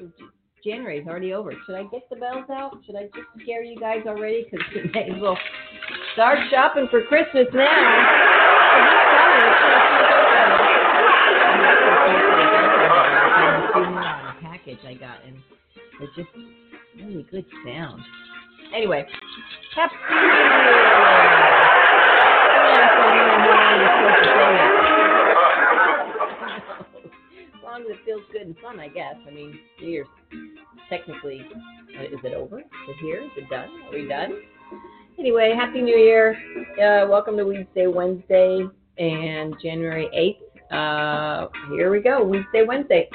Of January is already over. Should I get the bells out? Should I just scare you guys already? Because we may as well start shopping for Christmas now. package I got, and it's just really good sound. Anyway, happy New Year! Feels good and fun, I guess. I mean, New Year's technically, uh, is it over? Is it here? Is it done? Are we done? Anyway, Happy New Year. Uh, welcome to Weedsday, Wednesday and January 8th. Uh, here we go, Weedsday, Wednesday.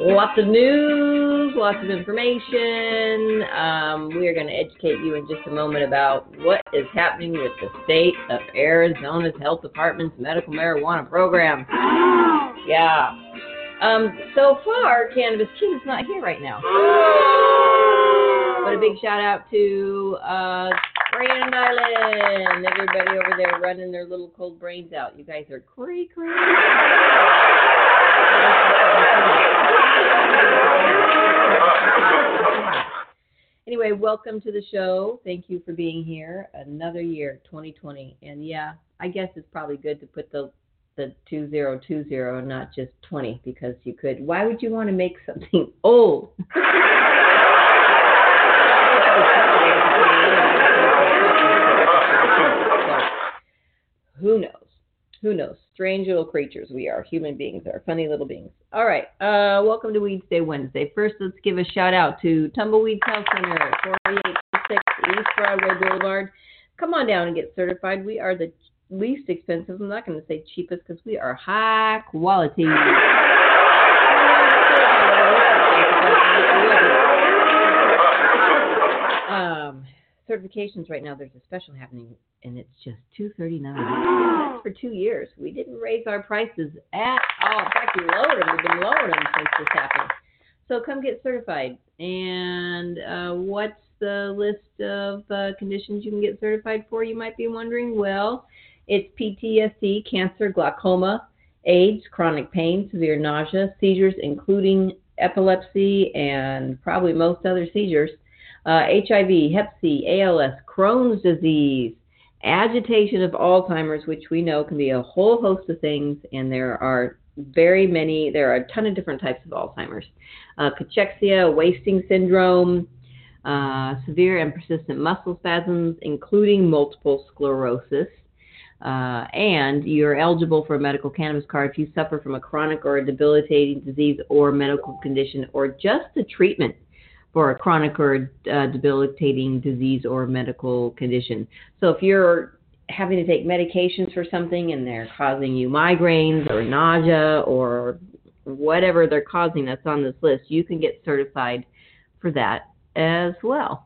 Lots of news, lots of information. Um, we are going to educate you in just a moment about what is happening with the state of Arizona's Health Department's medical marijuana program. Yeah. Um, so far, Cannabis Kid is not here right now. But a big shout out to uh, Grand Island, everybody over there running their little cold brains out. You guys are cray cray. Anyway, welcome to the show. Thank you for being here. Another year, 2020, and yeah, I guess it's probably good to put the the 2020, not just 20, because you could. Why would you want to make something old? Who knows? Who knows? Strange little creatures we are. Human beings are funny little beings. All right. Uh, welcome to Weedsday Wednesday. First, let's give a shout out to Tumbleweed Health Center, 4826 East Broadway Boulevard. Come on down and get certified. We are the least expensive. I'm not going to say cheapest because we are high quality. Um, certifications right now. There's a special happening, and it's just two thirty nine. That's for two years. We didn't raise our prices at all. In fact, we lowered them. We've been lowering them since this happened. So come get certified. And uh, what's the list of uh, conditions you can get certified for? You might be wondering. Well, it's PTSD, cancer, glaucoma, AIDS, chronic pain, severe nausea, seizures, including epilepsy, and probably most other seizures uh, HIV, Hep C, ALS, Crohn's disease, agitation of Alzheimer's, which we know can be a whole host of things, and there are very many, there are a ton of different types of Alzheimer's. Uh, cachexia, wasting syndrome, uh, severe and persistent muscle spasms, including multiple sclerosis. Uh, and you're eligible for a medical cannabis card if you suffer from a chronic or a debilitating disease or medical condition or just a treatment for a chronic or uh, debilitating disease or medical condition. So if you're having to take medications for something and they're causing you migraines or nausea or whatever they're causing that's on this list, you can get certified for that as well.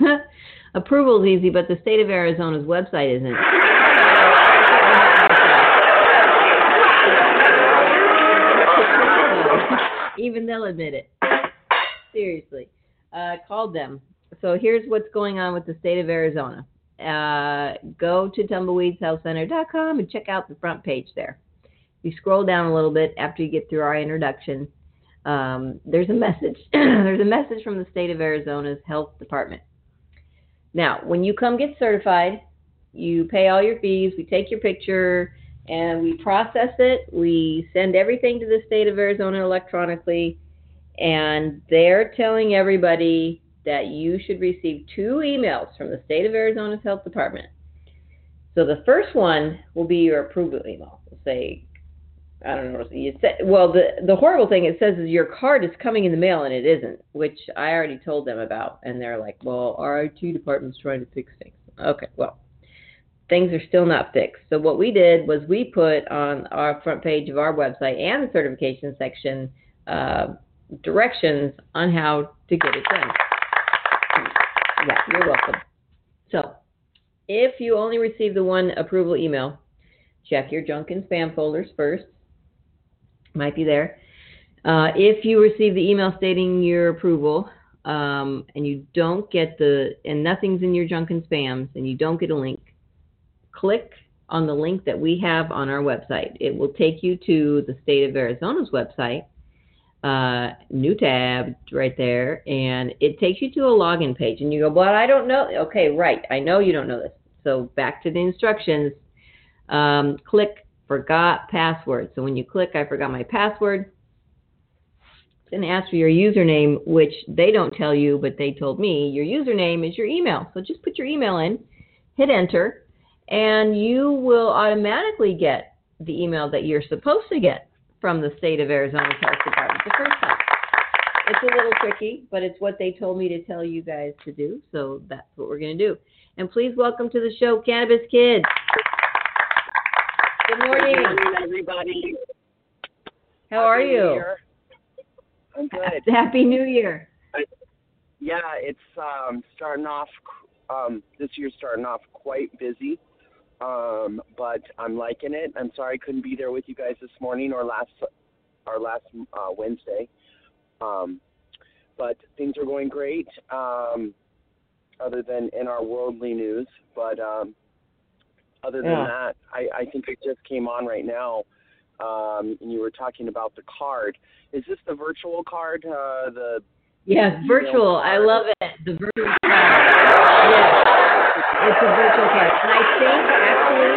Approval is easy, but the state of Arizona's website isn't. Even they'll admit it. Seriously. Uh, called them. So here's what's going on with the state of Arizona. Uh, go to tumbleweedshealthcenter.com and check out the front page there. You scroll down a little bit after you get through our introduction. Um, there's a message. there's a message from the state of Arizona's health department. Now, when you come get certified, you pay all your fees, we take your picture, and we process it. We send everything to the state of Arizona electronically, and they're telling everybody that you should receive two emails from the state of Arizona's health department. So the first one will be your approval email. It'll say, I don't know. Said, well, the the horrible thing it says is your card is coming in the mail and it isn't, which I already told them about, and they're like, well, our IT department's trying to fix things. Okay, well, things are still not fixed. So what we did was we put on our front page of our website and the certification section uh, directions on how to get it done. Yeah, you're welcome. So if you only receive the one approval email, check your junk and spam folders first might be there. Uh, if you receive the email stating your approval um, and you don't get the, and nothing's in your junk and spams and you don't get a link, click on the link that we have on our website. It will take you to the state of Arizona's website, uh, new tab right there, and it takes you to a login page. And you go, but I don't know. Okay, right. I know you don't know this. So back to the instructions. Um, click forgot password. So when you click, I forgot my password, it's going to ask for your username, which they don't tell you, but they told me your username is your email. So just put your email in, hit enter, and you will automatically get the email that you're supposed to get from the state of Arizona Health Department the first time. It's a little tricky, but it's what they told me to tell you guys to do. So that's what we're going to do. And please welcome to the show, Cannabis Kids. Good morning. Good morning, everybody. How are Happy New you? I'm good. Happy New Year. Yeah, it's um, starting off. Um, this year's starting off quite busy, um, but I'm liking it. I'm sorry I couldn't be there with you guys this morning or last or last uh, Wednesday, um, but things are going great. Um, other than in our worldly news, but um, other than Yeah. that, I, I think it just came on right now, um, and you were talking about the card. Is this the virtual card? Uh, the Yes, virtual. I love it. The virtual card. Yes, it's a virtual card. And I think actually,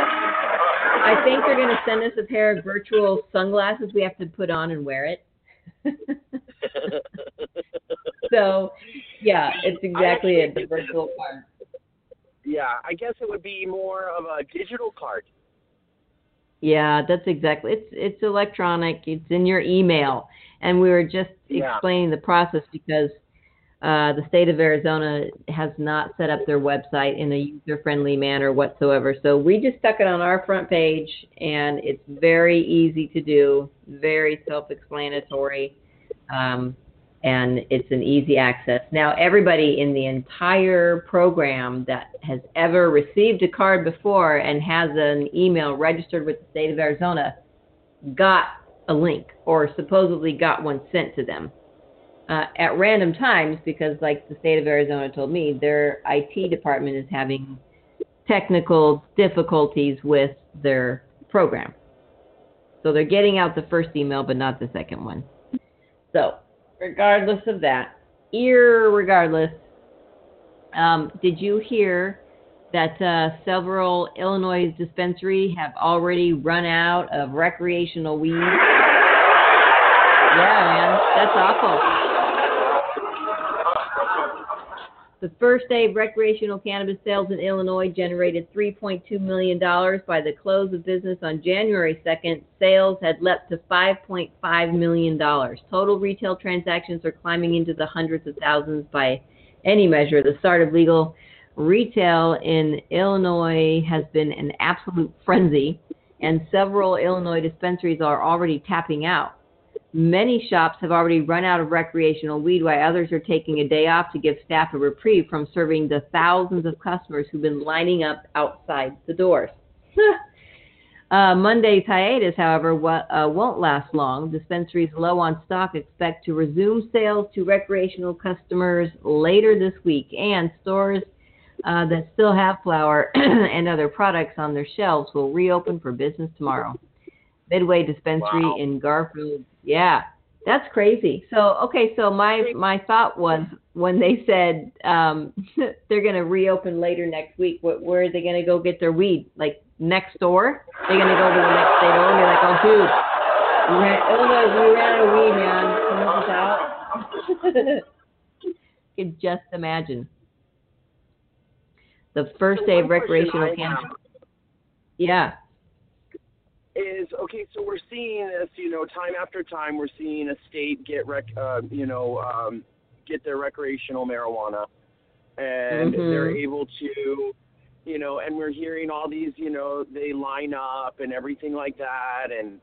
I think they're going to send us a pair of virtual sunglasses we have to put on and wear it. so, yeah, it's exactly it. The virtual card. Yeah, I guess it would be more of a digital card. Yeah, that's exactly. It's it's electronic. It's in your email, and we were just Yeah. explaining the process because uh, the state of Arizona has not set up their website in a user-friendly manner whatsoever. So we just stuck it on our front page, and it's very easy to do, very self-explanatory, um, and it's an easy access. Now, everybody in the entire program that has ever received a card before and has an email registered with the state of Arizona got a link or supposedly got one sent to them uh, at random times because, like the state of Arizona told me, their IT department is having technical difficulties with their program. So they're getting out the first email, but not the second one. So, regardless of that, irregardless, um, did you hear that uh, several Illinois dispensaries have already run out of recreational weed? Yeah, man, that's awful. The first day of recreational cannabis sales in Illinois generated $3.2 million. By the close of business on January 2nd, sales had leapt to $5.5 million. Total retail transactions are climbing into the hundreds of thousands by any measure. The start of legal retail in Illinois has been an absolute frenzy, and several Illinois dispensaries are already tapping out. Many shops have already run out of recreational weed, while others are taking a day off to give staff a reprieve from serving the thousands of customers who've been lining up outside the doors. uh, Monday's hiatus, however, uh, won't last long. Dispensaries low on stock expect to resume sales to recreational customers later this week, and stores uh, that still have flower and other products on their shelves will reopen for business tomorrow. Midway Dispensary wow. in Garfield. Yeah, that's crazy. So okay, so my my thought was when they said um, they're going to reopen later next week, what, where are they going to go get their weed? Like next door? They're going to go to the next state over and be like, oh dude, we ran, Illinois, we ran out of weed, man. Can you help us out? can just imagine the first day of recreational cannabis. Yeah is okay. So we're seeing this, you know, time after time. We're seeing a state get rec, uh, you know, um, get their recreational marijuana, and mm-hmm. they're able to, you know, and we're hearing all these, you know, they line up and everything like that, and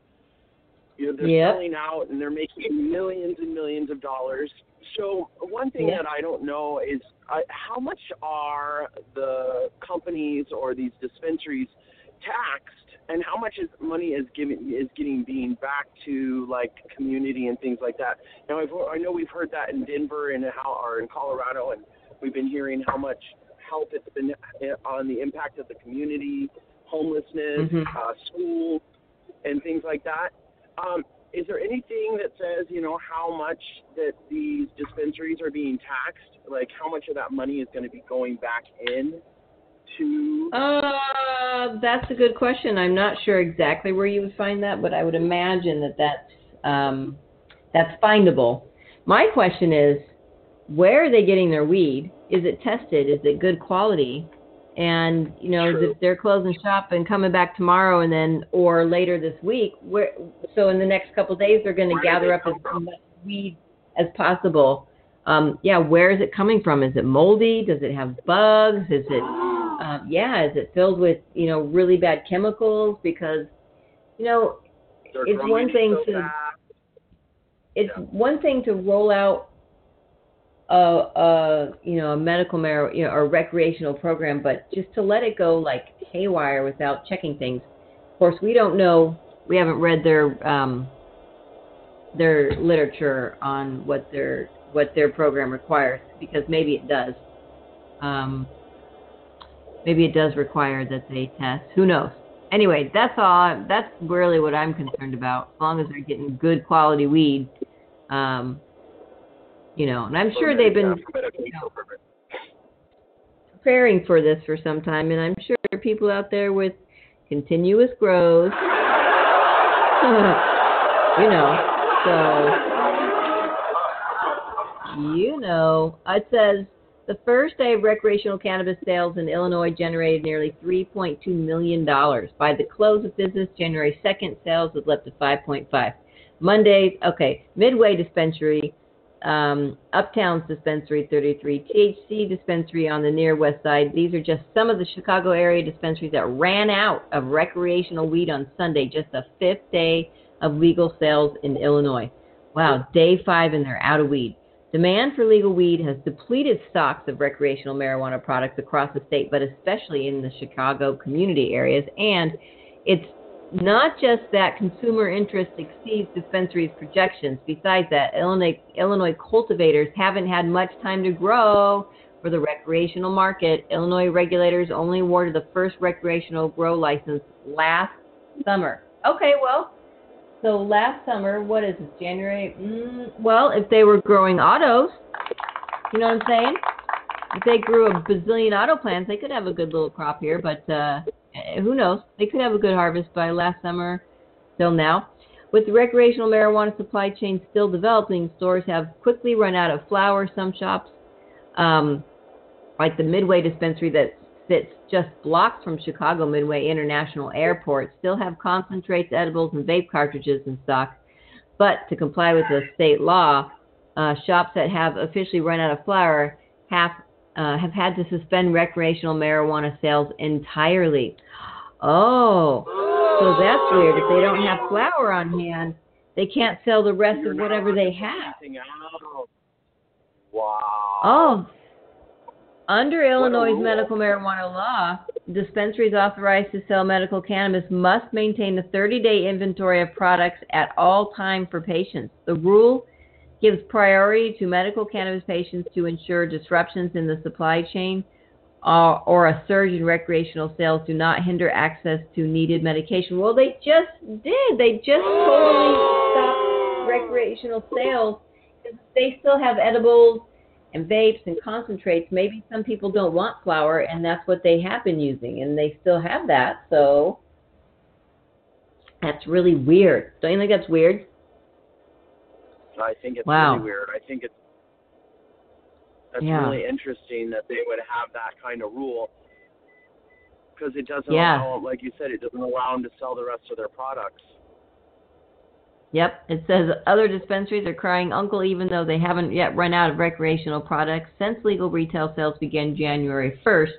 you know, they're yep. selling out and they're making millions and millions of dollars. So one thing yep. that I don't know is uh, how much are the companies or these dispensaries taxed and how much is money is giving is getting being back to like community and things like that. Now I've, I know we've heard that in Denver and how or in Colorado, and we've been hearing how much help it's been on the impact of the community, homelessness, mm-hmm. uh, school, and things like that. Um, is there anything that says you know how much that these dispensaries are being taxed? Like how much of that money is going to be going back in to? Uh, that's a good question. I'm not sure exactly where you would find that, but I would imagine that that's um, that's findable. My question is, where are they getting their weed? Is it tested? Is it good quality? And you know, if they're closing shop and coming back tomorrow, and then or later this week, where so in the next couple of days they're going to gather up as much weed as possible. Um, yeah, where is it coming from? Is it moldy? Does it have bugs? Is it um, yeah, is it filled with you know really bad chemicals? Because you know They're it's one thing so to bad. it's yeah. one thing to roll out a, a you know a medical mar you know or recreational program, but just to let it go like haywire without checking things. Of course, we don't know. We haven't read their um, their literature on what their what their program requires because maybe it does. Um, maybe it does require that they test. Who knows? Anyway, that's all. That's really what I'm concerned about. As long as they're getting good quality weed, um, you know. And I'm sure they've been you know, preparing for this for some time, and I'm sure there are people out there with continuous grows. you know, so you know, it says the first day of recreational cannabis sales in Illinois generated nearly $3.2 million. By the close of business January 2nd, sales was up to 5.5. Mondays, okay, Midway Dispensary, um, Uptown's Dispensary 33, THC Dispensary on the near west side. These are just some of the Chicago area dispensaries that ran out of recreational weed on Sunday, just the fifth day of legal sales in Illinois. Wow, day five and they're out of weed. Demand for legal weed has depleted stocks of recreational marijuana products across the state, but especially in the Chicago community areas. And it's not just that consumer interest exceeds dispensaries' projections. Besides that, Illinois, Illinois cultivators haven't had much time to grow for the recreational market. Illinois regulators only awarded the first recreational grow license last summer. Okay, well, so last summer, what is this, January? Mm, well, if they were growing autos, you know what I'm saying? If they grew a bazillion auto plants, they could have a good little crop here, but uh, who knows? They could have a good harvest by last summer till now. With the recreational marijuana supply chain still developing, stores have quickly run out of flower. Some shops um, like the Midway dispensary that sits just blocks from Chicago Midway International Airport, still have concentrates, edibles, and vape cartridges in stock. But to comply with the state law, uh, shops that have officially run out of flower have uh, have had to suspend recreational marijuana sales entirely. Oh, so that's weird. If they don't have flower on hand, they can't sell the rest You're of whatever they have. Wow. Oh, under Illinois' medical marijuana law, dispensaries authorized to sell medical cannabis must maintain a 30-day inventory of products at all time for patients. The rule gives priority to medical cannabis patients to ensure disruptions in the supply chain uh, or a surge in recreational sales do not hinder access to needed medication. Well, they just did. They just totally stopped recreational sales. They still have edibles and vapes and concentrates. Maybe some people don't want flower, and that's what they have been using, and they still have that. So that's really weird. Don't you think that's weird? I think it's Wow. really weird. I think it's that's Yeah. really interesting that they would have that kind of rule because it doesn't Yeah. allow, like you said, it doesn't allow them to sell the rest of their products. Yep, it says other dispensaries are crying uncle even though they haven't yet run out of recreational products. Since legal retail sales began January 1st,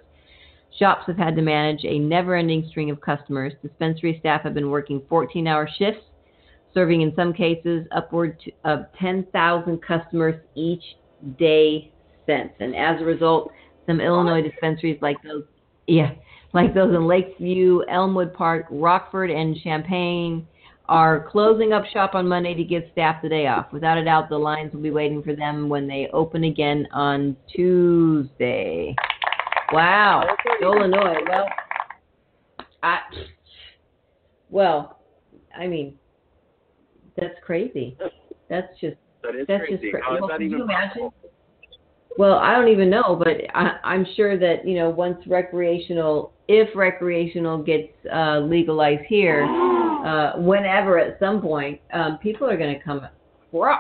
shops have had to manage a never ending string of customers. Dispensary staff have been working 14 hour shifts, serving in some cases upward of 10,000 customers each day since. And as a result, some Illinois dispensaries like those, yeah, like those in Lakeview, Elmwood Park, Rockford, and Champaign are closing up shop on Monday to give staff the day off. Without a doubt, the lines will be waiting for them when they open again on Tuesday. Wow, Illinois. Well, I, well, I mean, that's crazy. That's just That is that's crazy. just crazy. Well, can you imagine? possible? Well, I don't even know, but I, I'm sure that you know once recreational, if recreational gets uh, legalized here, uh, whenever at some point, um, people are going to come cro-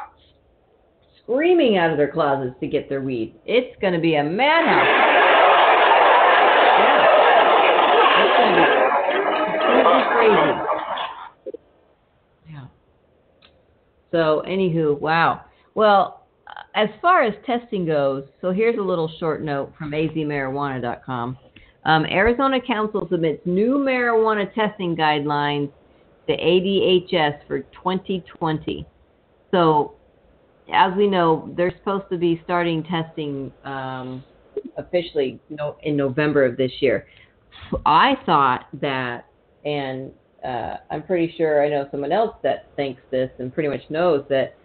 screaming out of their closets to get their weed. It's going to be a madhouse. Yeah, it's going to be crazy. Yeah. So, anywho, wow. Well, as far as testing goes, so here's a little short note from azmarijuana.com. Um, Arizona Council submits new marijuana testing guidelines to ADHS for 2020. So, as we know, they're supposed to be starting testing um, officially in November of this year. I thought that, and uh, I'm pretty sure I know someone else that thinks this and pretty much knows that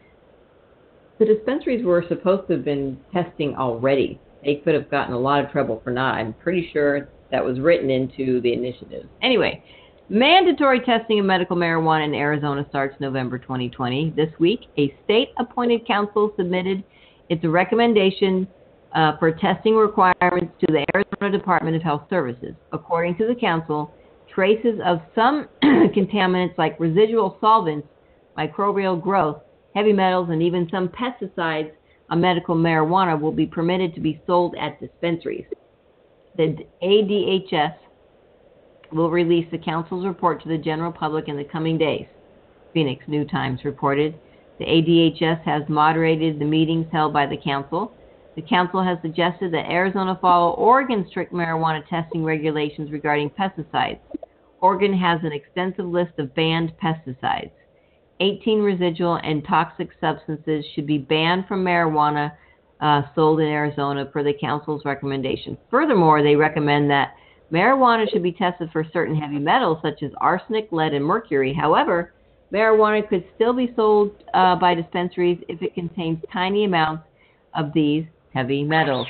the dispensaries were supposed to have been testing already. They could have gotten a lot of trouble for not. I'm pretty sure that was written into the initiative. Anyway, mandatory testing of medical marijuana in Arizona starts November 2020. This week, a state appointed council submitted its recommendation uh, for testing requirements to the Arizona Department of Health Services. According to the council, traces of some contaminants like residual solvents, microbial growth, heavy metals, and even some pesticides on medical marijuana will be permitted to be sold at dispensaries. The ADHS will release the council's report to the general public in the coming days. Phoenix New Times reported. The ADHS has moderated the meetings held by the council. The council has suggested that Arizona follow Oregon's strict marijuana testing regulations regarding pesticides. Oregon has an extensive list of banned pesticides. 18 residual and toxic substances should be banned from marijuana uh, sold in Arizona per the council's recommendation. Furthermore, they recommend that marijuana should be tested for certain heavy metals such as arsenic, lead, and mercury. However, marijuana could still be sold uh, by dispensaries if it contains tiny amounts of these heavy metals.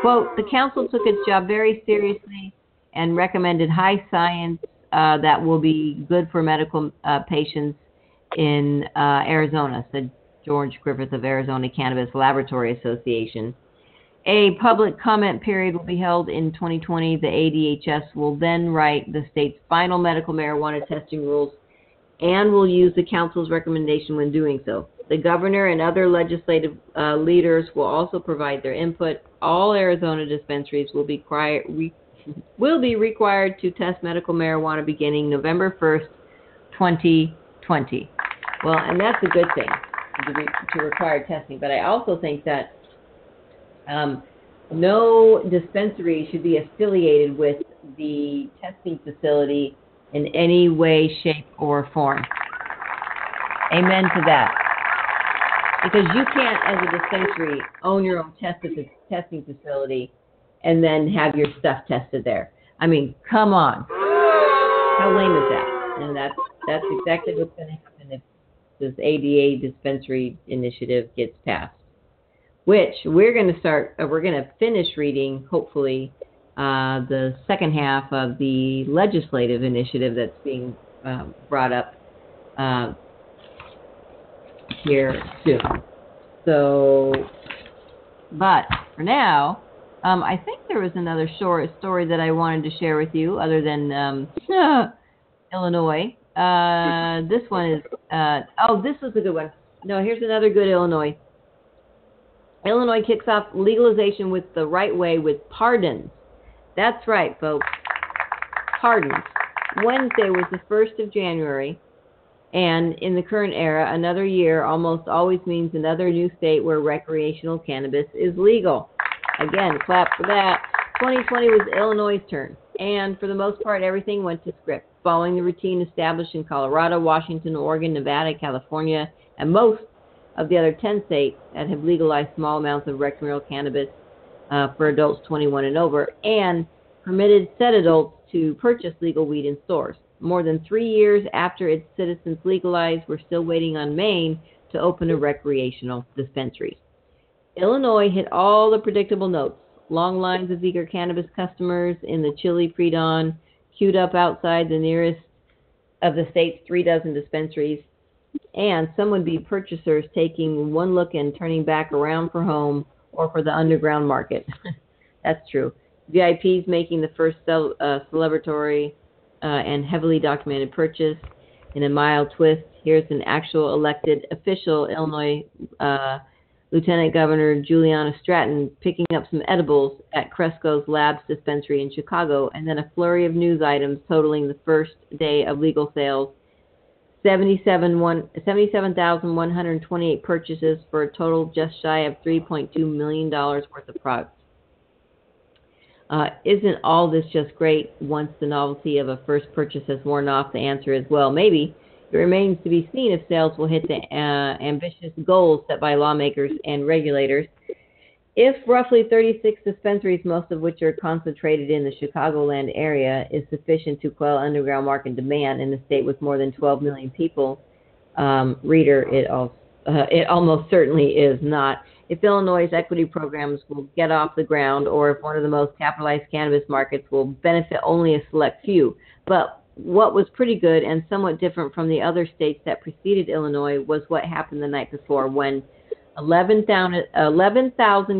Quote, the council took its job very seriously and recommended high science uh, that will be good for medical uh, patients in uh, Arizona, said George Griffith of Arizona Cannabis Laboratory Association. A public comment period will be held in 2020. The ADHS will then write the state's final medical marijuana testing rules and will use the council's recommendation when doing so. The governor and other legislative uh, leaders will also provide their input. All Arizona dispensaries will be, re- will be required to test medical marijuana beginning November 1st, 2020. Well, and that's a good thing to, to require testing. But I also think that um, no dispensary should be affiliated with the testing facility in any way, shape, or form. Amen to that. Because you can't, as a dispensary, own your own test testing facility and then have your stuff tested there. I mean, come on. How lame is that? And that's that's exactly what's going to happen if this ADA dispensary initiative gets passed. Which we're going to start. Uh, we're going to finish reading, hopefully, uh, the second half of the legislative initiative that's being um, brought up uh, here soon. So, but for now, um, I think there was another short story that I wanted to share with you, other than um, Illinois. Uh, this one is uh, oh, this was a good one. No, here's another good Illinois. Illinois kicks off legalization with the right way with pardons. That's right, folks. Pardons. Wednesday was the 1st of January, and in the current era, another year almost always means another new state where recreational cannabis is legal. Again, clap for that. 2020 was Illinois' turn, and for the most part, everything went to script, following the routine established in Colorado, Washington, Oregon, Nevada, California, and most of the other 10 states that have legalized small amounts of recreational cannabis uh, for adults 21 and over, and permitted said adults to purchase legal weed in stores. More than three years after its citizens legalized, we're still waiting on Maine to open a recreational dispensary. Illinois hit all the predictable notes. Long lines of eager cannabis customers in the chilly pre dawn, queued up outside the nearest of the state's three dozen dispensaries, and some would be purchasers taking one look and turning back around for home or for the underground market. That's true. VIPs making the first cel- uh, celebratory uh, and heavily documented purchase. In a mild twist, here's an actual elected official, Illinois uh, Lieutenant Governor Juliana Stratton, picking up some edibles at Cresco's Labs dispensary in Chicago, and then a flurry of news items totaling the first day of legal sales 77,128 purchases for a total just shy of $3.2 million worth of products. Uh, isn't all this just great once the novelty of a first purchase has worn off? The answer is well, maybe. It remains to be seen if sales will hit the uh, ambitious goals set by lawmakers and regulators if roughly 36 dispensaries, most of which are concentrated in the Chicagoland area, is sufficient to quell underground market demand in a state with more than 12 million people, um, reader, it, uh, it almost certainly is not. If Illinois' equity programs will get off the ground, or if one of the most capitalized cannabis markets will benefit only a select few. But what was pretty good and somewhat different from the other states that preceded Illinois was what happened the night before when 11,000 11,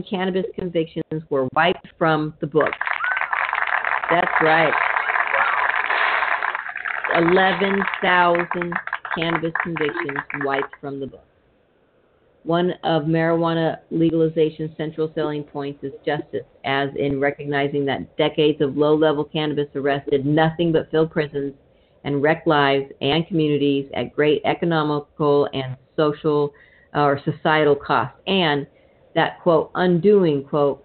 cannabis convictions were wiped from the book. That's right. 11,000 cannabis convictions wiped from the book. One of marijuana legalization's central selling points is justice, as in recognizing that decades of low level cannabis arrests did nothing but fill prisons and wreck lives and communities at great economical and social or societal cost, and that quote undoing quote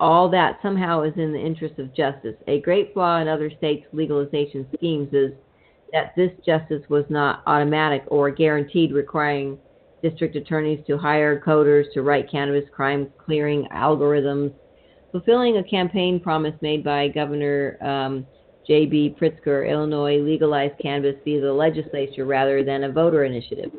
all that somehow is in the interest of justice. A great flaw in other states' legalization schemes is that this justice was not automatic or guaranteed, requiring district attorneys to hire coders to write cannabis crime clearing algorithms, fulfilling a campaign promise made by Governor um, J.B. Pritzker. Illinois legalized cannabis via the legislature rather than a voter initiative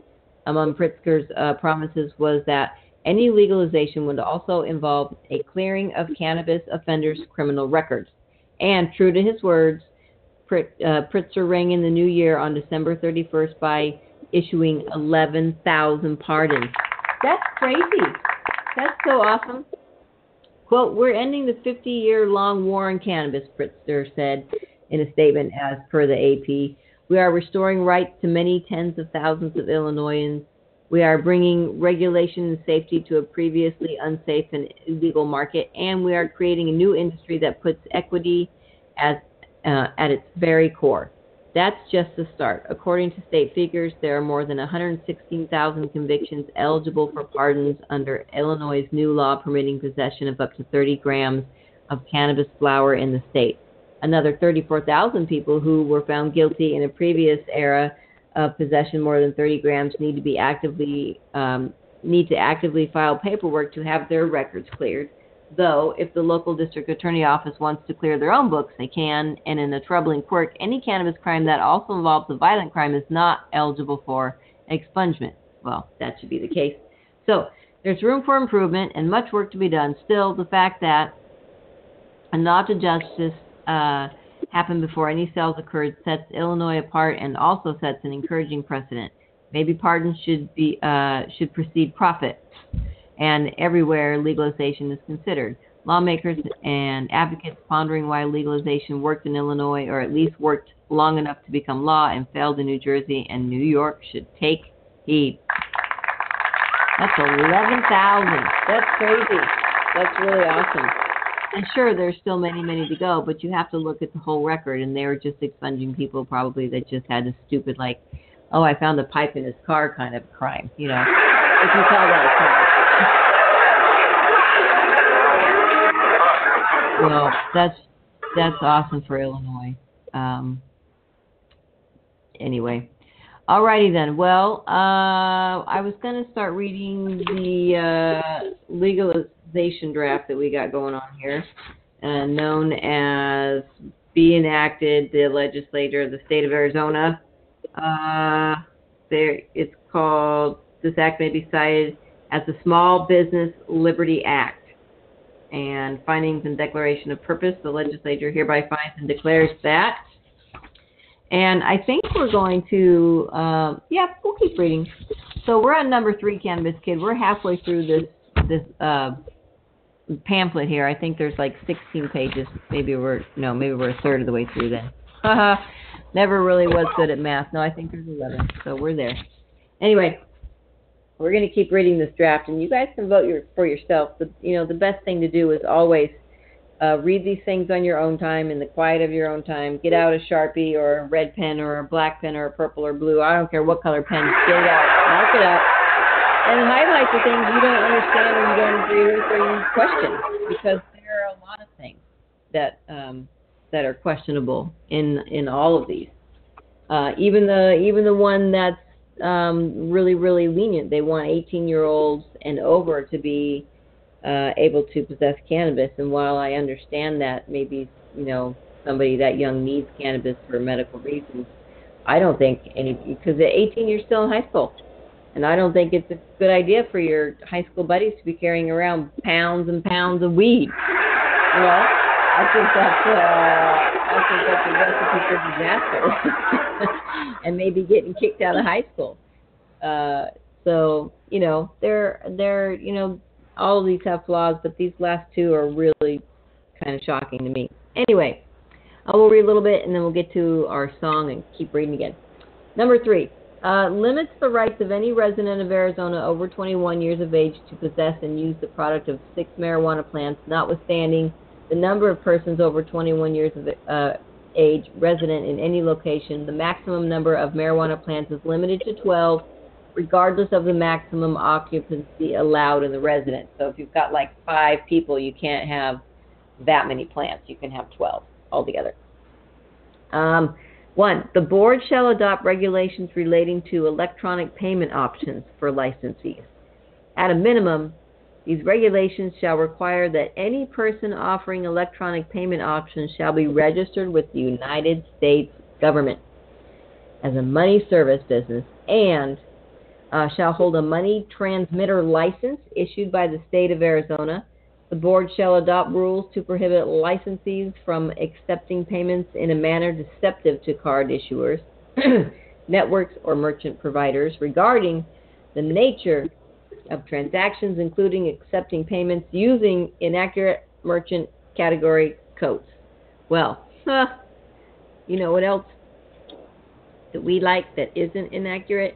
among Pritzker's uh, promises was that any legalization would also involve a clearing of cannabis offenders' criminal records. And true to his words, uh, Pritzker rang in the new year on December 31st by issuing 11,000 pardons. That's crazy. That's so awesome. Quote, we're ending the 50 year long war on cannabis, Pritzker said in a statement as per the AP. We are restoring rights to many tens of thousands of Illinoisans. We are bringing regulation and safety to a previously unsafe and illegal market, and we are creating a new industry that puts equity as, uh, at its very core. That's just the start. According to state figures, there are more than 116,000 convictions eligible for pardons under Illinois' new law permitting possession of up to 30 grams of cannabis flower in the state. Another 34,000 people who were found guilty in a previous era of possession more than 30 grams need to be actively um, need to actively file paperwork to have their records cleared. Though, if the local district attorney office wants to clear their own books, they can. And in a troubling quirk, any cannabis crime that also involves a violent crime is not eligible for expungement. Well, that should be the case. So, there's room for improvement and much work to be done. Still, the fact that a nod to justice uh, happened before any sales occurred sets Illinois apart and also sets an encouraging precedent. Maybe pardons should be uh, should precede profit, and everywhere legalization is considered. Lawmakers and advocates pondering why legalization worked in Illinois, or at least worked long enough to become law, and failed in New Jersey and New York, should take heed. That's eleven thousand. That's crazy. That's really awesome. And sure, there's still many, many to go, but you have to look at the whole record, and they were just expunging people probably that just had a stupid like, oh, I found a pipe in his car kind of crime, you know. If you call that a. Well, that's that's awesome for Illinois. Um, anyway, alrighty then. Well, uh, I was going to start reading the uh, legalization draft that we got going on here, uh, known as be enacted the legislature of the state of Arizona. Uh, there, it's called. This act may be cited as the Small Business Liberty Act. And findings and declaration of purpose, the legislature hereby finds and declares that. And I think we're going to, uh, yeah, we'll keep reading. So we're on number three, Cannabis Kid. We're halfway through this this uh, pamphlet here. I think there's like 16 pages. Maybe we're no, maybe we're a third of the way through then. Never really was good at math. No, I think there's 11. So we're there. Anyway, we're going to keep reading this draft, and you guys can vote your, for yourself. The you know the best thing to do is always uh, read these things on your own time in the quiet of your own time. Get out a sharpie or a red pen or a black pen or a purple or blue. I don't care what color pen. Get out. Mark it up and highlight the things you don't understand or you don't agree with or you question because there are a lot of things that um, that are questionable in in all of these. Uh, even the even the one that's um, really really lenient, they want 18 year olds and over to be uh, able to possess cannabis. And while I understand that maybe you know somebody that young needs cannabis for medical reasons, I don't think any because at 18 you're still in high school. And I don't think it's a good idea for your high school buddies to be carrying around pounds and pounds of weed. You know, I think that's uh, I think that's a recipe for disaster, and maybe getting kicked out of high school. Uh, so you know, they're they're you know all of these have flaws, but these last two are really kind of shocking to me. Anyway, I will read a little bit and then we'll get to our song and keep reading again. Number three. Uh, limits the rights of any resident of Arizona over 21 years of age to possess and use the product of six marijuana plants, notwithstanding the number of persons over 21 years of uh, age resident in any location. The maximum number of marijuana plants is limited to 12, regardless of the maximum occupancy allowed in the residence. So if you've got like five people, you can't have that many plants. You can have 12 altogether. Um, one, the board shall adopt regulations relating to electronic payment options for licensees. At a minimum, these regulations shall require that any person offering electronic payment options shall be registered with the United States government as a money service business and uh, shall hold a money transmitter license issued by the state of Arizona the board shall adopt rules to prohibit licensees from accepting payments in a manner deceptive to card issuers, networks, or merchant providers regarding the nature of transactions, including accepting payments using inaccurate merchant category codes. Well, huh, you know what else? that we like that isn't inaccurate?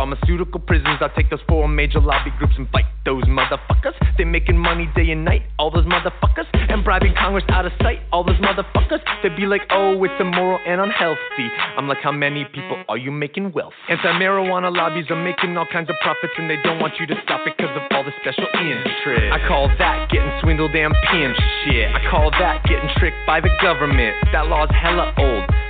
pharmaceutical prisons. I'll take those four major lobby groups and fight those motherfuckers. They're making money day and night, all those motherfuckers. And bribing Congress out of sight, all those motherfuckers. They'd be like, oh, it's immoral and unhealthy. I'm like, how many people are you making wealth? Anti marijuana lobbies are making all kinds of profits, and they don't want you to stop it because of all the special interest. I call that getting swindled and pimped shit. I call that getting tricked by the government. That law's hella old.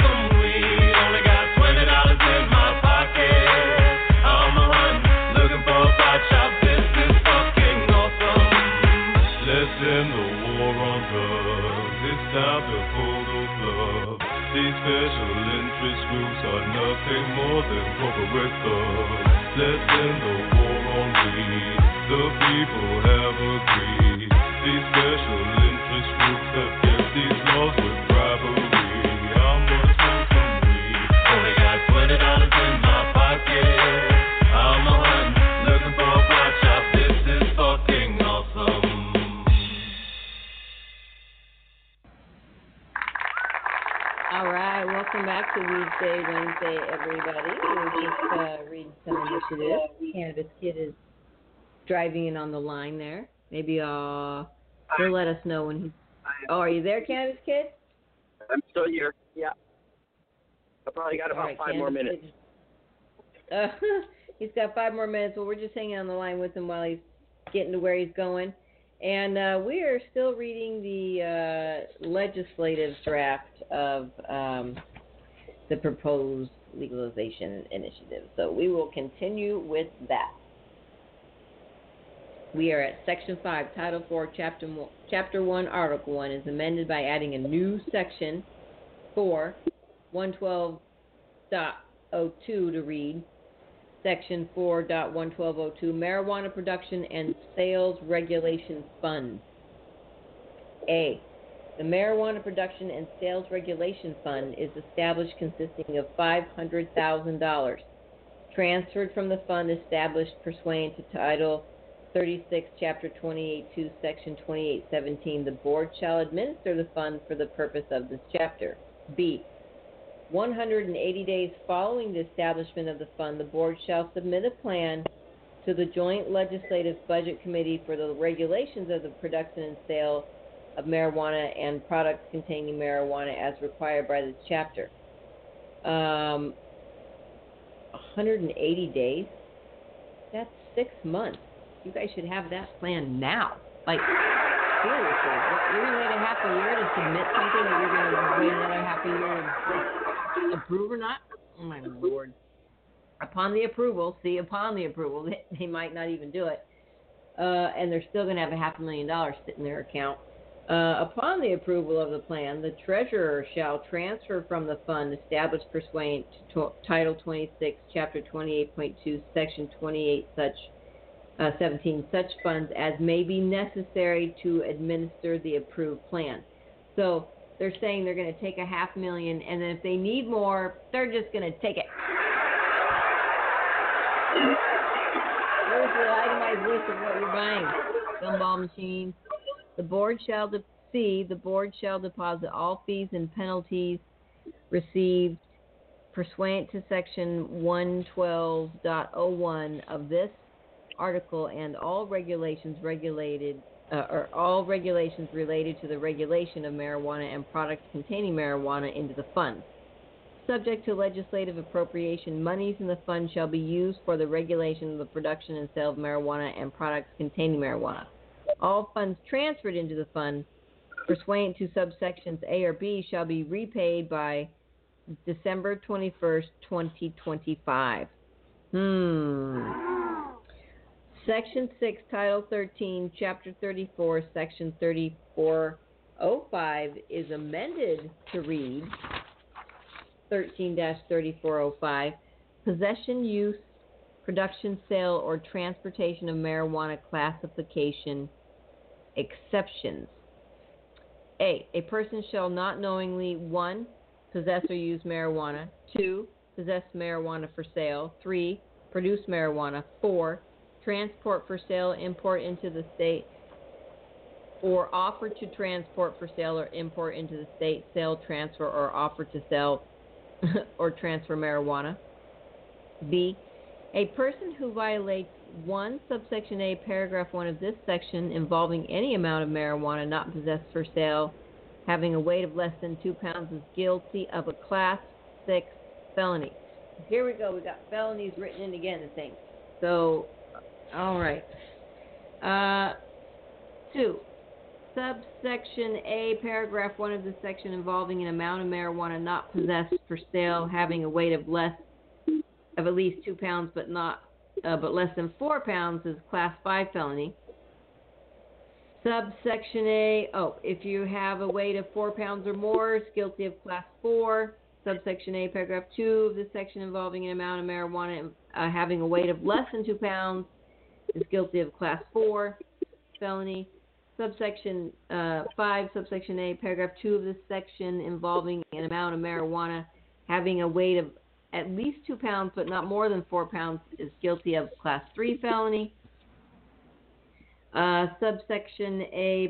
special interest groups are nothing more than corporate thugs. Let's end the war on weed. The people Right, welcome back to Weedsday Wednesday, everybody. We're just uh, reading some initiatives. Cannabis Kid is driving in on the line there. Maybe uh, he'll let us know when he's. Oh, are you there, Cannabis Kid? I'm still here. Yeah. I probably got about right, five more minutes. Kid- Uh, he's got five more minutes. Well, we're just hanging on the line with him while he's getting to where he's going. And uh, we are still reading the uh, legislative draft of um, the proposed legalization initiative. So we will continue with that. We are at Section 5, Title 4, Chapter 1, Chapter 1 Article 1 is amended by adding a new Section 4, 112.02 to read Section 4.11202 Marijuana Production and Sales Regulation Fund. A. The Marijuana Production and Sales Regulation Fund is established consisting of $500,000. transferred from the fund established pursuant to Title 36, Chapter 28.2, Section 2817. The board shall administer the fund for the purpose of this chapter. B. 180 days following the establishment of the fund, the board shall submit a plan to the Joint Legislative Budget Committee for the regulations of the production and sale of marijuana and products containing marijuana as required by this chapter. Um, 180 days? That's six months. You guys should have that plan now. Like, seriously. You're going to wait a half a year to submit something that you're going to wait another half a year approve or not? Oh, my lord. Upon the approval, see, upon the approval, they, might not even do it. Uh, and they're still going to have a half a million dollars sitting in their account. Uh, upon the approval of the plan, the treasurer shall transfer from the fund established pursuant to Title 26, Chapter 28.2, Section 28, such uh, 17, such funds as may be necessary to administer the approved plan. So they're saying they're going to take a half million, and then if they need more, they're just going to take it. Here's the itemized list of what you're buying: gumball machines. The board shall de- see the board shall deposit all fees and penalties received pursuant to section 112.01 of this article and all regulations regulated uh, or all regulations related to the regulation of marijuana and products containing marijuana into the fund. Subject to legislative appropriation, monies in the fund shall be used for the regulation of the production and sale of marijuana and products containing marijuana. All funds transferred into the fund pursuant to subsections A or B shall be repaid by December 21st, 2025. Hmm. Section 6, Title 13, Chapter 34, Section 3405 is amended to read 13 3405 Possession, use, production, sale, or transportation of marijuana classification exceptions. A. A person shall not knowingly 1. possess or use marijuana, 2. possess marijuana for sale, 3. produce marijuana, 4 transport for sale, import into the state, or offer to transport for sale or import into the state, sale, transfer, or offer to sell or transfer marijuana. B. A person who violates 1 subsection A, paragraph 1 of this section involving any amount of marijuana not possessed for sale having a weight of less than 2 pounds is guilty of a class 6 felony. Here we go. We got felonies written in again, I think. So all right. Uh, two. Subsection A, paragraph one of the section involving an amount of marijuana not possessed for sale having a weight of less of at least two pounds, but not uh, but less than four pounds is class five felony. Subsection A, oh, if you have a weight of four pounds or more, is guilty of class four. Subsection A, paragraph two of the section involving an amount of marijuana uh, having a weight of less than two pounds is guilty of class 4 felony. Subsection uh, 5, subsection A, paragraph 2 of this section involving an amount of marijuana having a weight of at least 2 pounds but not more than 4 pounds is guilty of class 3 felony. Uh, subsection A,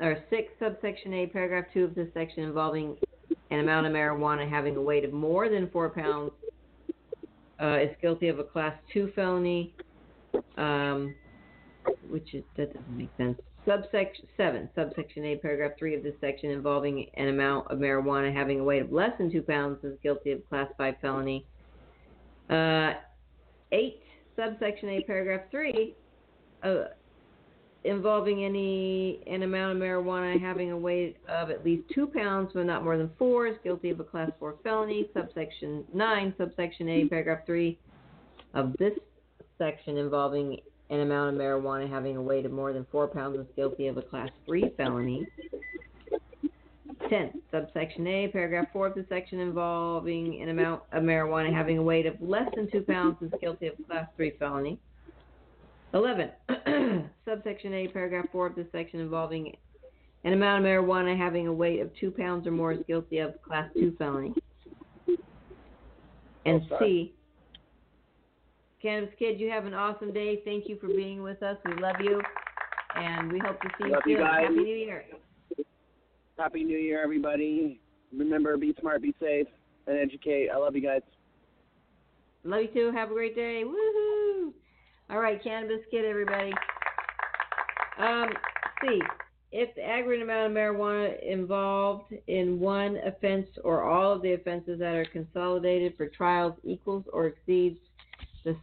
or 6, subsection A, paragraph 2 of this section involving an amount of marijuana having a weight of more than 4 pounds uh, is guilty of a class 2 felony um, which is that doesn't make sense. Subsection seven, subsection A, paragraph three of this section involving an amount of marijuana having a weight of less than two pounds is guilty of class five felony. Uh, eight, subsection A, paragraph three, uh, involving any an amount of marijuana having a weight of at least two pounds but not more than four is guilty of a class four felony. Subsection nine, subsection A, paragraph three of this section involving an amount of marijuana having a weight of more than four pounds is guilty of a class three felony. 10. Subsection A, paragraph 4 of the section involving an amount of marijuana having a weight of less than 2 pounds is guilty of class 3 felony. 11. Subsection A, paragraph 4 of the section involving an amount of marijuana having a weight of 2 pounds or more is guilty of class 2 felony. And C, Cannabis Kid, you have an awesome day. Thank you for being with us. We love you, and we hope to see you Love soon. you guys. Happy New Year. Happy New Year, everybody. Remember, be smart, be safe, and educate. I love you guys. Love you too. Have a great day. Woohoo! All right, Cannabis Kid, everybody. Um, see, if the aggregate amount of marijuana involved in one offense or all of the offenses that are consolidated for trials equals or exceeds the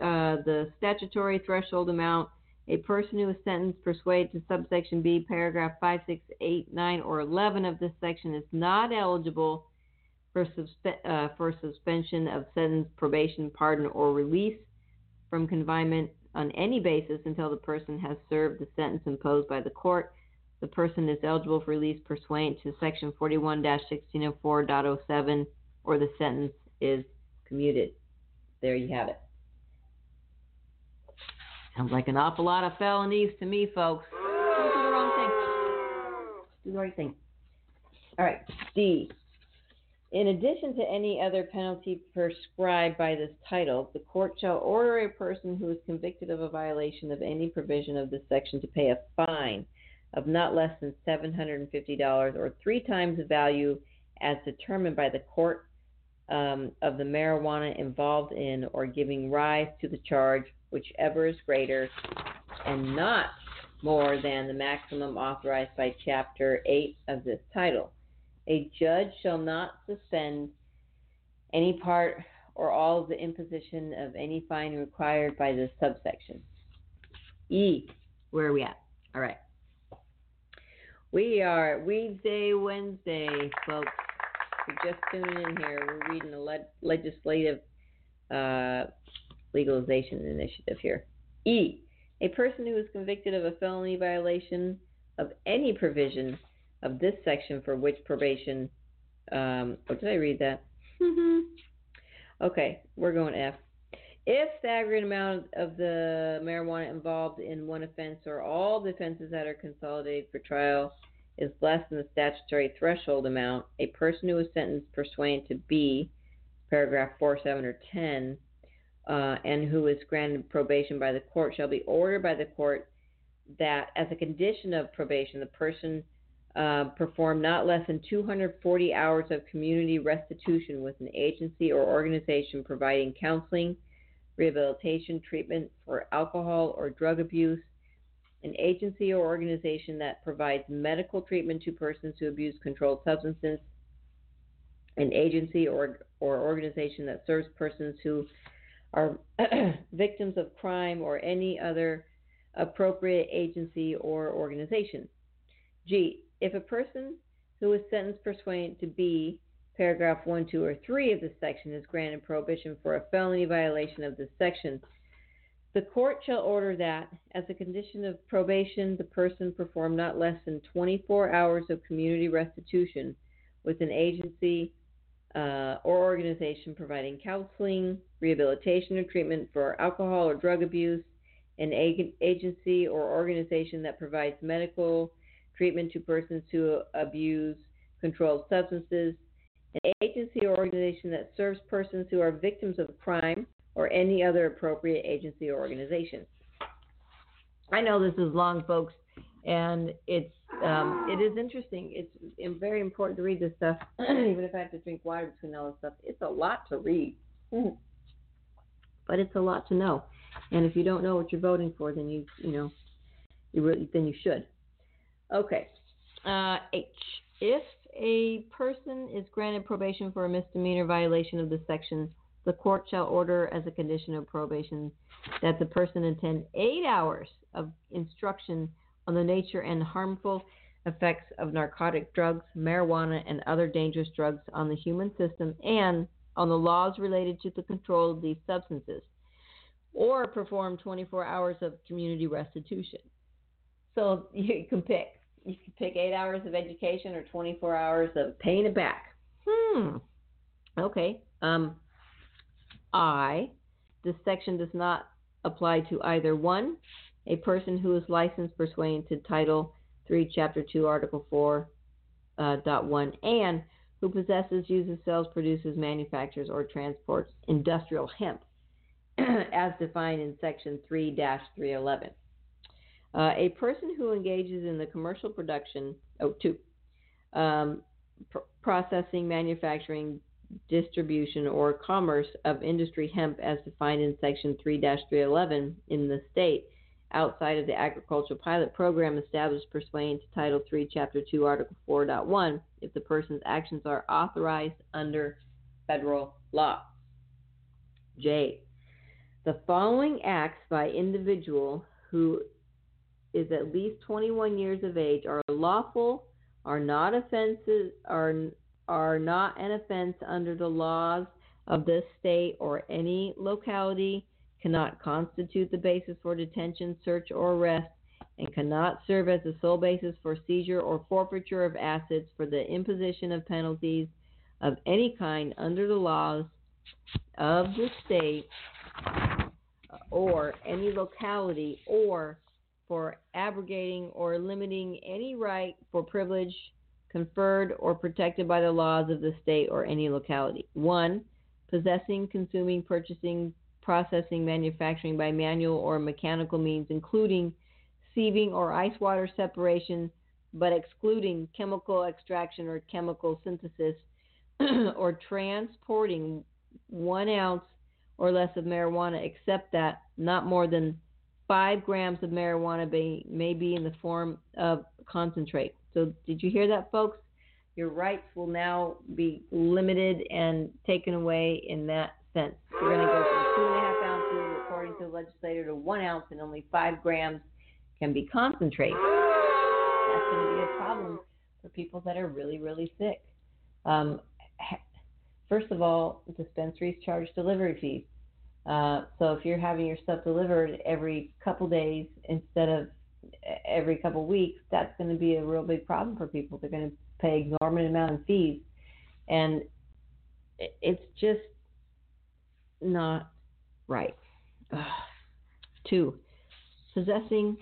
uh, the statutory threshold amount, a person who is sentenced pursuant to subsection B, paragraph 5, 6, 8, 9, or 11 of this section is not eligible for, suspe- uh, for suspension of sentence, probation, pardon, or release from confinement on any basis until the person has served the sentence imposed by the court. The person is eligible for release pursuant to section 41-1604.07 or the sentence is commuted. There you have it. Sounds like an awful lot of felonies to me, folks. Don't do the wrong thing. Do the right thing. All right, D. In addition to any other penalty prescribed by this title, the court shall order a person who is convicted of a violation of any provision of this section to pay a fine of not less than $750 or three times the value as determined by the court um, of the marijuana involved in or giving rise to the charge, whichever is greater, and not more than the maximum authorized by Chapter 8 of this title. A judge shall not suspend any part or all of the imposition of any fine required by this subsection. E, where are we at? All right. We are Weedsday Wednesday, folks. If you're just tuning in here, we're reading a le- legislative uh, legalization initiative here. E, a person who is convicted of a felony violation of any provision of this section for which probation. Um, oh, did I read that? okay, we're going F. If the aggregate amount of the marijuana involved in one offense or all the offenses that are consolidated for trial is less than the statutory threshold amount, a person who is sentenced pursuant to B, paragraph 4, 7, or 10, uh, and who is granted probation by the court shall be ordered by the court that, as a condition of probation, the person uh, perform not less than 240 hours of community restitution with an agency or organization providing counseling, rehabilitation, treatment for alcohol or drug abuse, an agency or organization that provides medical treatment to persons who abuse controlled substances, an agency or, or organization that serves persons who are victims of crime or any other appropriate agency or organization. G. If a person who is sentenced pursuant to B, paragraph 1, 2, or 3 of this section is granted prohibition for a felony violation of this section, the court shall order that, as a condition of probation, the person perform not less than 24 hours of community restitution with an agency uh, or organization providing counseling, rehabilitation, or treatment for alcohol or drug abuse, an ag- agency or organization that provides medical treatment to persons who abuse controlled substances, an agency or organization that serves persons who are victims of crime, or any other appropriate agency or organization. I know this is long, folks, and it's um, it is interesting. It's very important to read this stuff, even if I have to drink water between all this stuff. It's a lot to read, but it's a lot to know. And if you don't know what you're voting for, then you you know you really then you should. Okay. Uh, H. If a person is granted probation for a misdemeanor violation of this section, the court shall order as a condition of probation that the person attend eight hours of instruction on the nature and harmful effects of narcotic drugs, marijuana, and other dangerous drugs on the human system and on the laws related to the control of these substances, or perform 24 hours of community restitution. So you can pick. You can pick eight hours of education or 24 hours of paying it back. Hmm. Okay. Um, I, this section does not apply to either one, a person who is licensed pursuant to Title 3, Chapter 2, Article 4, uh, dot 1, and who possesses, uses, sells, produces, manufactures, or transports industrial hemp. as defined in Section 3 311. Uh, a person who engages in the commercial production, oh, two, um, pr- processing, manufacturing, distribution, or commerce of industry hemp as defined in Section 3 311 in the state outside of the agricultural pilot program established pursuant to Title 3, Chapter 2, Article 4.1, if the person's actions are authorized under federal law. J. The following acts by individual who is at least 21 years of age are lawful, are not offenses, are are not an offense under the laws of this state or any locality, cannot constitute the basis for detention, search, or arrest, and cannot serve as the sole basis for seizure or forfeiture of assets for the imposition of penalties of any kind under the laws of the state or any locality or for abrogating or limiting any right for privilege conferred or protected by the laws of the state or any locality. 1. Possessing, consuming, purchasing, processing, manufacturing by manual or mechanical means, including sieving or ice water separation, but excluding chemical extraction or chemical synthesis, or transporting one ounce or less of marijuana, except that not more than five grams of marijuana may, may be in the form of concentrate. So, did you hear that, folks? Your rights will now be limited and taken away in that sense. You're going to go from two and a half ounces, according to the legislator, to one ounce, and only five grams can be concentrated. That's going to be a problem for people that are really, really sick. Um, first of all, dispensaries charge delivery fees. Uh, so if you're having your stuff delivered every couple days instead of every couple of weeks, that's going to be a real big problem for people. They're going to pay exorbitant amount of fees, and it's just not right. Ugh. Two, possessing,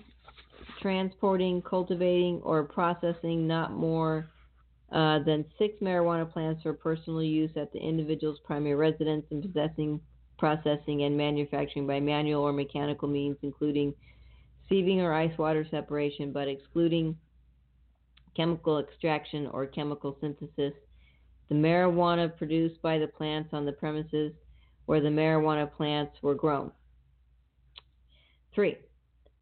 transporting, cultivating, or processing not more uh, than six marijuana plants for personal use at the individual's primary residence and possessing, processing, and manufacturing by manual or mechanical means, including sieving or ice water separation, but excluding chemical extraction or chemical synthesis. The marijuana produced by the plants on the premises where the marijuana plants were grown. Three,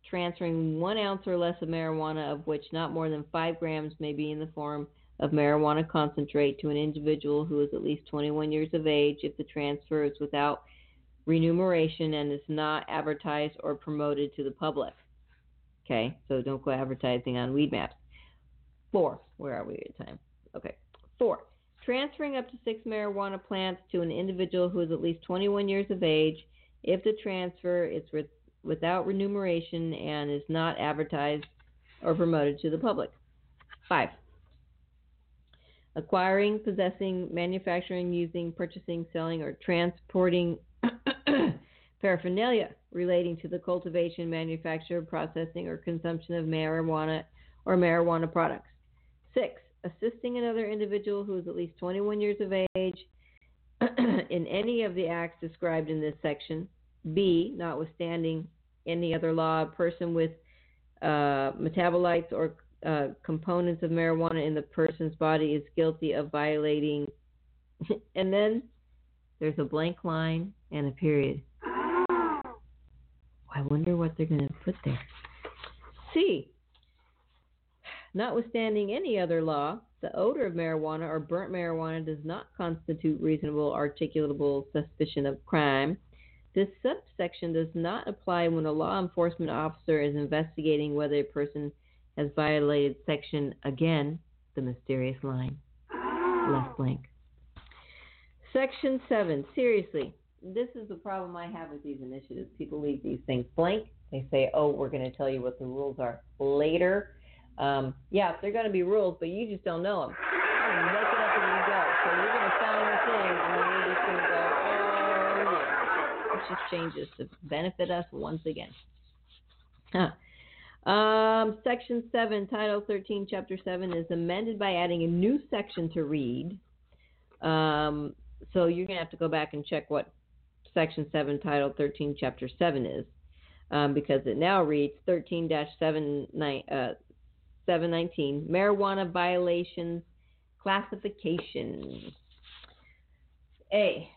transferring one ounce or less of marijuana, of which not more than five grams may be in the form of marijuana concentrate, to an individual who is at least 21 years of age if the transfer is without remuneration and is not advertised or promoted to the public. Okay, so don't go advertising on Weedmaps. Four, where are we at time? Okay, four, transferring up to six marijuana plants to an individual who is at least 21 years of age if the transfer is with, without remuneration and is not advertised or promoted to the public. Five, acquiring, possessing, manufacturing, using, purchasing, selling, or transporting paraphernalia relating to the cultivation, manufacture, processing, or consumption of marijuana or marijuana products. Six, assisting another individual who is at least 21 years of age in any of the acts described in this section. B, notwithstanding any other law, a person with uh, metabolites or uh, components of marijuana in the person's body is guilty of violating. and then there's a blank line and a period. I wonder what they're going to put there. C. Notwithstanding any other law, the odor of marijuana or burnt marijuana does not constitute reasonable articulable suspicion of crime. This subsection does not apply when a law enforcement officer is investigating whether a person has violated section again, the mysterious line. Left blank. Section 7. Seriously, this is the problem I have with these initiatives. People leave these things blank. They say, oh, we're going to tell you what the rules are later. Um, yeah, they're going to be rules, but you just don't know them. Make it up as you go. So you're going to sound the thing, and then you're just going to go, oh, yeah. It just changes to benefit us once again. Huh. Um, section 7, Title 13, Chapter 7 is amended by adding a new section to read. Um, so you're going to have to go back and check what Section 7, Title 13, Chapter 7 is, um, because it now reads 13 7 uh, 719 Marijuana Violations Classification. A.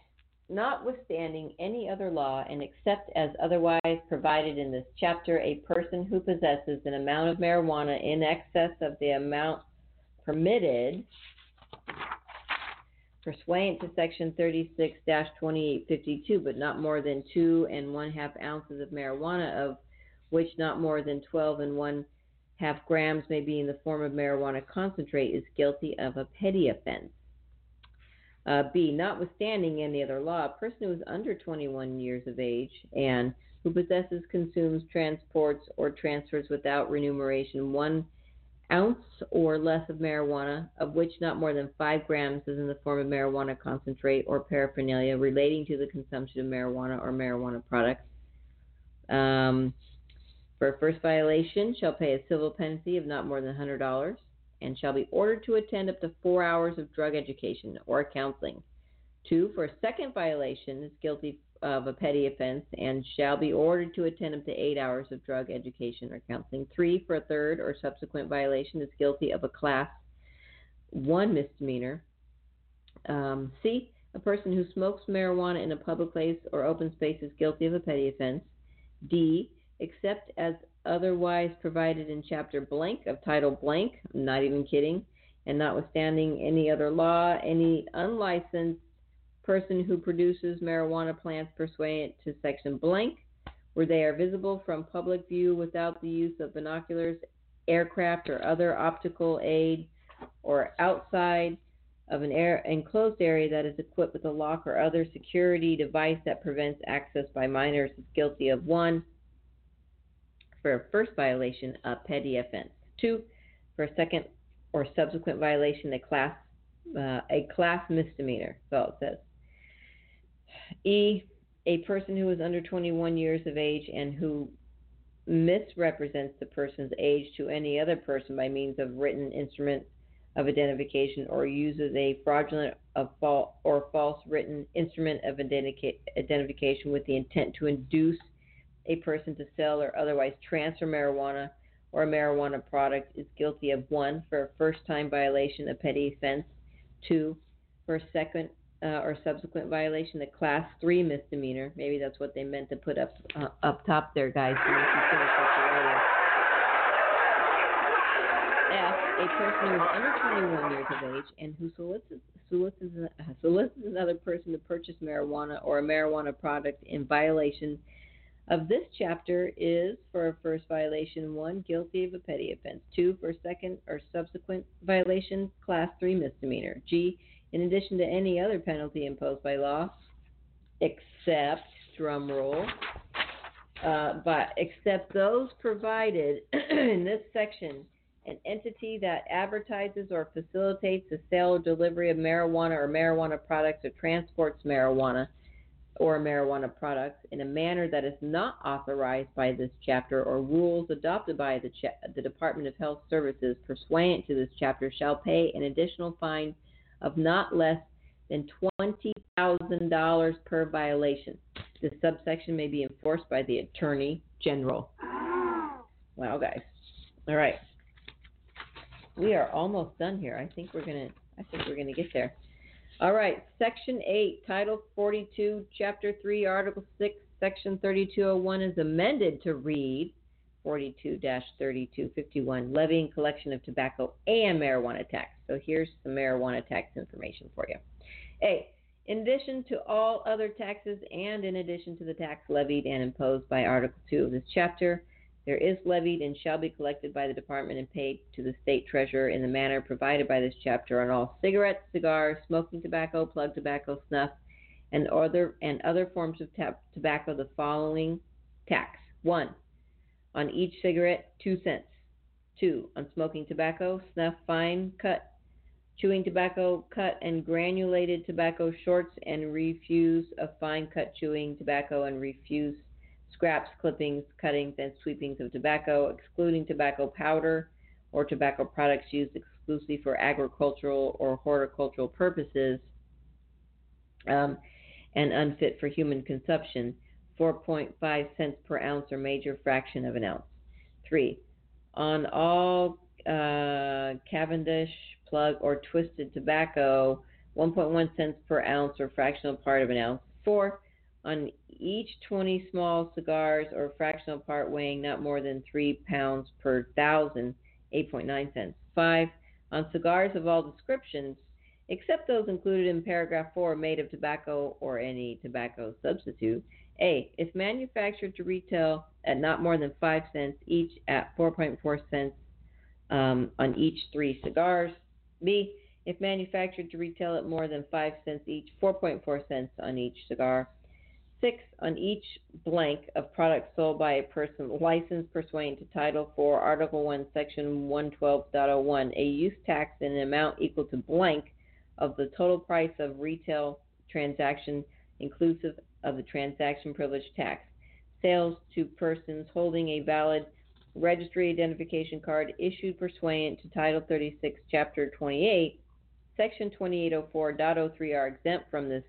Notwithstanding any other law and except as otherwise provided in this chapter, a person who possesses an amount of marijuana in excess of the amount permitted pursuant to section 36-2852, but not more than two and one half ounces of marijuana, of which not more than 12 and one half grams may be in the form of marijuana concentrate, is guilty of a petty offense. Uh, B. Notwithstanding any other law, a person who is under 21 years of age and who possesses, consumes, transports, or transfers without remuneration one ounce or less of marijuana, of which not more than five grams is in the form of marijuana concentrate or paraphernalia relating to the consumption of marijuana or marijuana products. Um, for a first violation, shall pay a civil penalty of not more than $100 and shall be ordered to attend up to four hours of drug education or counseling. Two, for a second violation, is guilty of a petty offense and shall be ordered to attend up to eight hours of drug education or counseling. Three, for a third or subsequent violation, is guilty of a class one misdemeanor. Um, C, a person who smokes marijuana in a public place or open space is guilty of a petty offense. D, except as otherwise provided in chapter blank of title blank, I'm not even kidding, and notwithstanding any other law, any unlicensed person who produces marijuana plants pursuant to section blank, where they are visible from public view without the use of binoculars, aircraft, or other optical aid, or outside of an air enclosed area that is equipped with a lock or other security device that prevents access by minors is guilty of one for a first violation, a petty offense. Two, for a second or subsequent violation, a class uh, a class misdemeanor. So it says. E, a person who is under 21 years of age and who misrepresents the person's age to any other person by means of written instrument of identification or uses a fraudulent or false written instrument of identification with the intent to induce a person to sell or otherwise transfer marijuana or a marijuana product is guilty of one for a first time violation, a petty offense, two for a second uh, or subsequent violation, a class three misdemeanor. Maybe that's what they meant to put up uh, up top there, guys. F, a person who is under 21 years of age and who solicits, solicits, uh, solicits another person to purchase marijuana or a marijuana product in violation of this chapter is for a first violation one, guilty of a petty offense. Two, for second or subsequent violation, class three misdemeanor. G, in addition to any other penalty imposed by law, except, drum roll, uh, but except those provided in this section, an entity that advertises or facilitates the sale or delivery of marijuana or marijuana products or transports marijuana or marijuana products in a manner that is not authorized by this chapter or rules adopted by the, cha- the Department of Health Services pursuant to this chapter shall pay an additional fine of not less than $20,000 per violation. This subsection may be enforced by the Attorney General. Wow, guys. All right. We are almost done here. I think we're gonna. I think we're gonna get there. All right, Section 8, Title 42, Chapter 3, Article 6, Section 3201 is amended to read 42 3251, levying collection of tobacco and marijuana tax. So here's the marijuana tax information for you. A. In addition to all other taxes and in addition to the tax levied and imposed by Article 2 of this chapter, there is levied and shall be collected by the department and paid to the state treasurer in the manner provided by this chapter on all cigarettes, cigars, smoking tobacco, plug tobacco, snuff, and other and other forms of tobacco the following tax. One, on each cigarette, two cents. Two, on smoking tobacco, snuff, fine cut, chewing tobacco, cut and granulated tobacco shorts, and refuse of fine cut chewing tobacco and refuse scraps, clippings, cuttings, and sweepings of tobacco, excluding tobacco powder or tobacco products used exclusively for agricultural or horticultural purposes. Um, and unfit for human consumption, 4.5 cents per ounce or major fraction of an ounce. 3. On all uh, Cavendish, plug, or twisted tobacco, 1.1 cents per ounce or fractional part of an ounce. 4. On each 20 small cigars or fractional part weighing not more than 3 pounds per thousand, 8.9 cents. 5. On cigars of all descriptions, except those included in paragraph 4 made of tobacco or any tobacco substitute. A. If manufactured to retail at not more than 5 cents each at 4.4 cents um, on each three cigars. B. If manufactured to retail at more than 5 cents each, 4.4 cents on each cigar. 6. On each blank of products sold by a person licensed pursuant to Title 4, Article 1, Section 112.01, a use tax in an amount equal to blank of the total price of retail transaction inclusive of the transaction privilege tax. Sales to persons holding a valid registry identification card issued pursuant to Title 36, Chapter 28, Section 2804.03 are exempt from this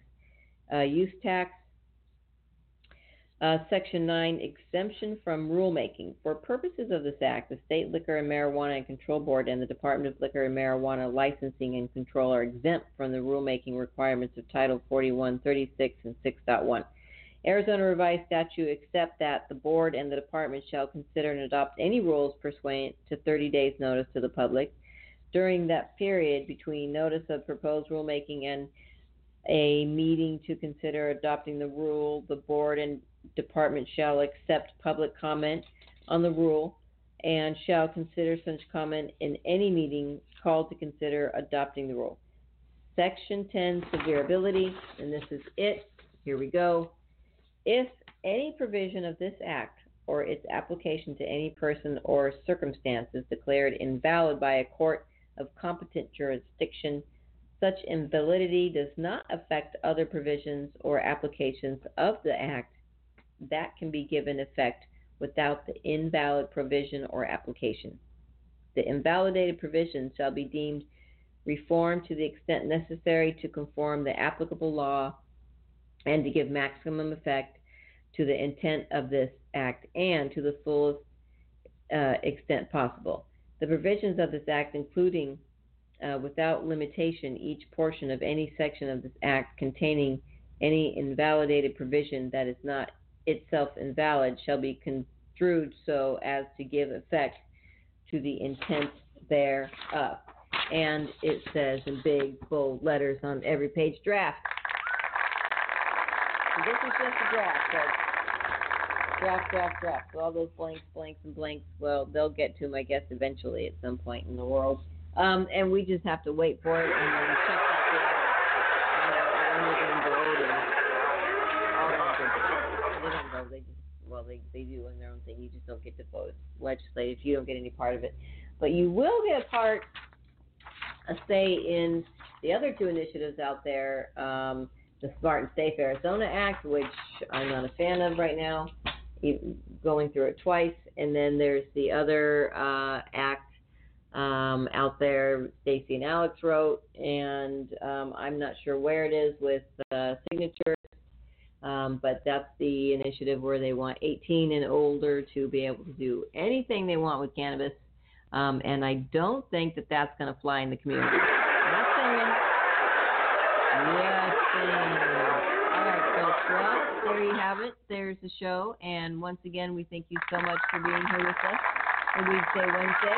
uh, use tax. Uh, Section 9, exemption from rulemaking. For purposes of this Act, the State Liquor and Marijuana and Control Board and the Department of Liquor and Marijuana Licensing and Control are exempt from the rulemaking requirements of Title 41, 36, and 6.1. Arizona revised statute except that the board and the department shall consider and adopt any rules pursuant to 30 days notice to the public. During that period between notice of proposed rulemaking and a meeting to consider adopting the rule, the board and department shall accept public comment on the rule and shall consider such comment in any meeting called to consider adopting the rule. Section 10, severability, and this is it. Here we go. If any provision of this act or its application to any person or circumstance is declared invalid by a court of competent jurisdiction, such invalidity does not affect other provisions or applications of the act that can be given effect without the invalid provision or application. The invalidated provision shall be deemed reformed to the extent necessary to conform the applicable law and to give maximum effect to the intent of this act and to the fullest uh, extent possible. The provisions of this act, including uh, without limitation each portion of any section of this act containing any invalidated provision that is not itself invalid, shall be construed so as to give effect to the intent thereof. And it says in big, bold letters on every page draft. This is just a draft, but draft, draft, draft. So all those blanks, blanks, and blanks, well, they'll get to them, I guess, eventually at some point in the world. Um, and we just have to wait for it and then check that out. You know, when they're going to vote and all that good stuff. They don't vote, they just, well, they, they do in their own thing. You just don't get to vote. Legislative, you don't get any part of it. But you will get a part, a say in the other two initiatives out there. Um, the Smart and Safe Arizona Act, which I'm not a fan of right now, going through it twice. And then there's the other uh, act um, out there Stacy and Alex wrote, and um, I'm not sure where it is with uh, signatures, um, but that's the initiative where they want 18 and older to be able to do anything they want with cannabis. Um, and I don't think that that's going to fly in the community. Not. Yes. All right, folks. Well, there you have it. There's the show. And once again, we thank you so much for being here with us for Weedsday Wednesday.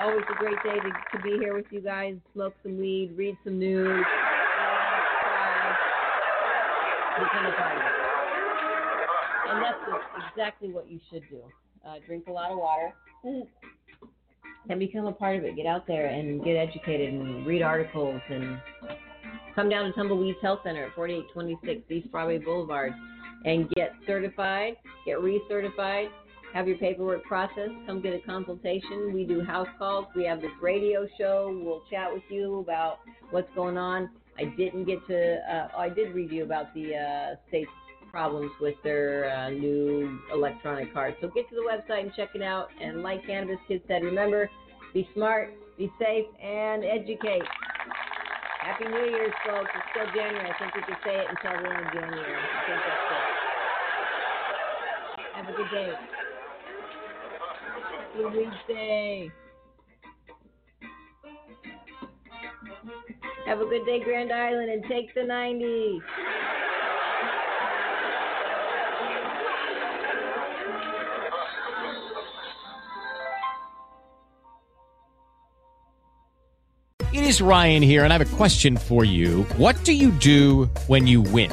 Always a great day to, to be here with you guys. Smoke some weed, read some news, a. And that's exactly what you should do. Uh, drink a lot of water and become a part of it. Get out there and get educated and read articles and come down to Tumbleweeds Health Center at 4826 East Broadway Boulevard and get certified, get recertified, have your paperwork processed, come get a consultation. We do house calls. We have this radio show. We'll chat with you about what's going on. I didn't get to, uh, I did read you about the uh, state's problems with their uh, new electronic cards. So get to the website and check it out. And like Cannabis Kid said, remember, be smart, be safe, and educate. Happy New Year's, folks. It's still January. I think we can say it until the end of January. I think that's it. Have a good day. Weedsday. Have a good day, Grand Island, and take the 90. It is Ryan here, and I have a question for you. What do you do when you win?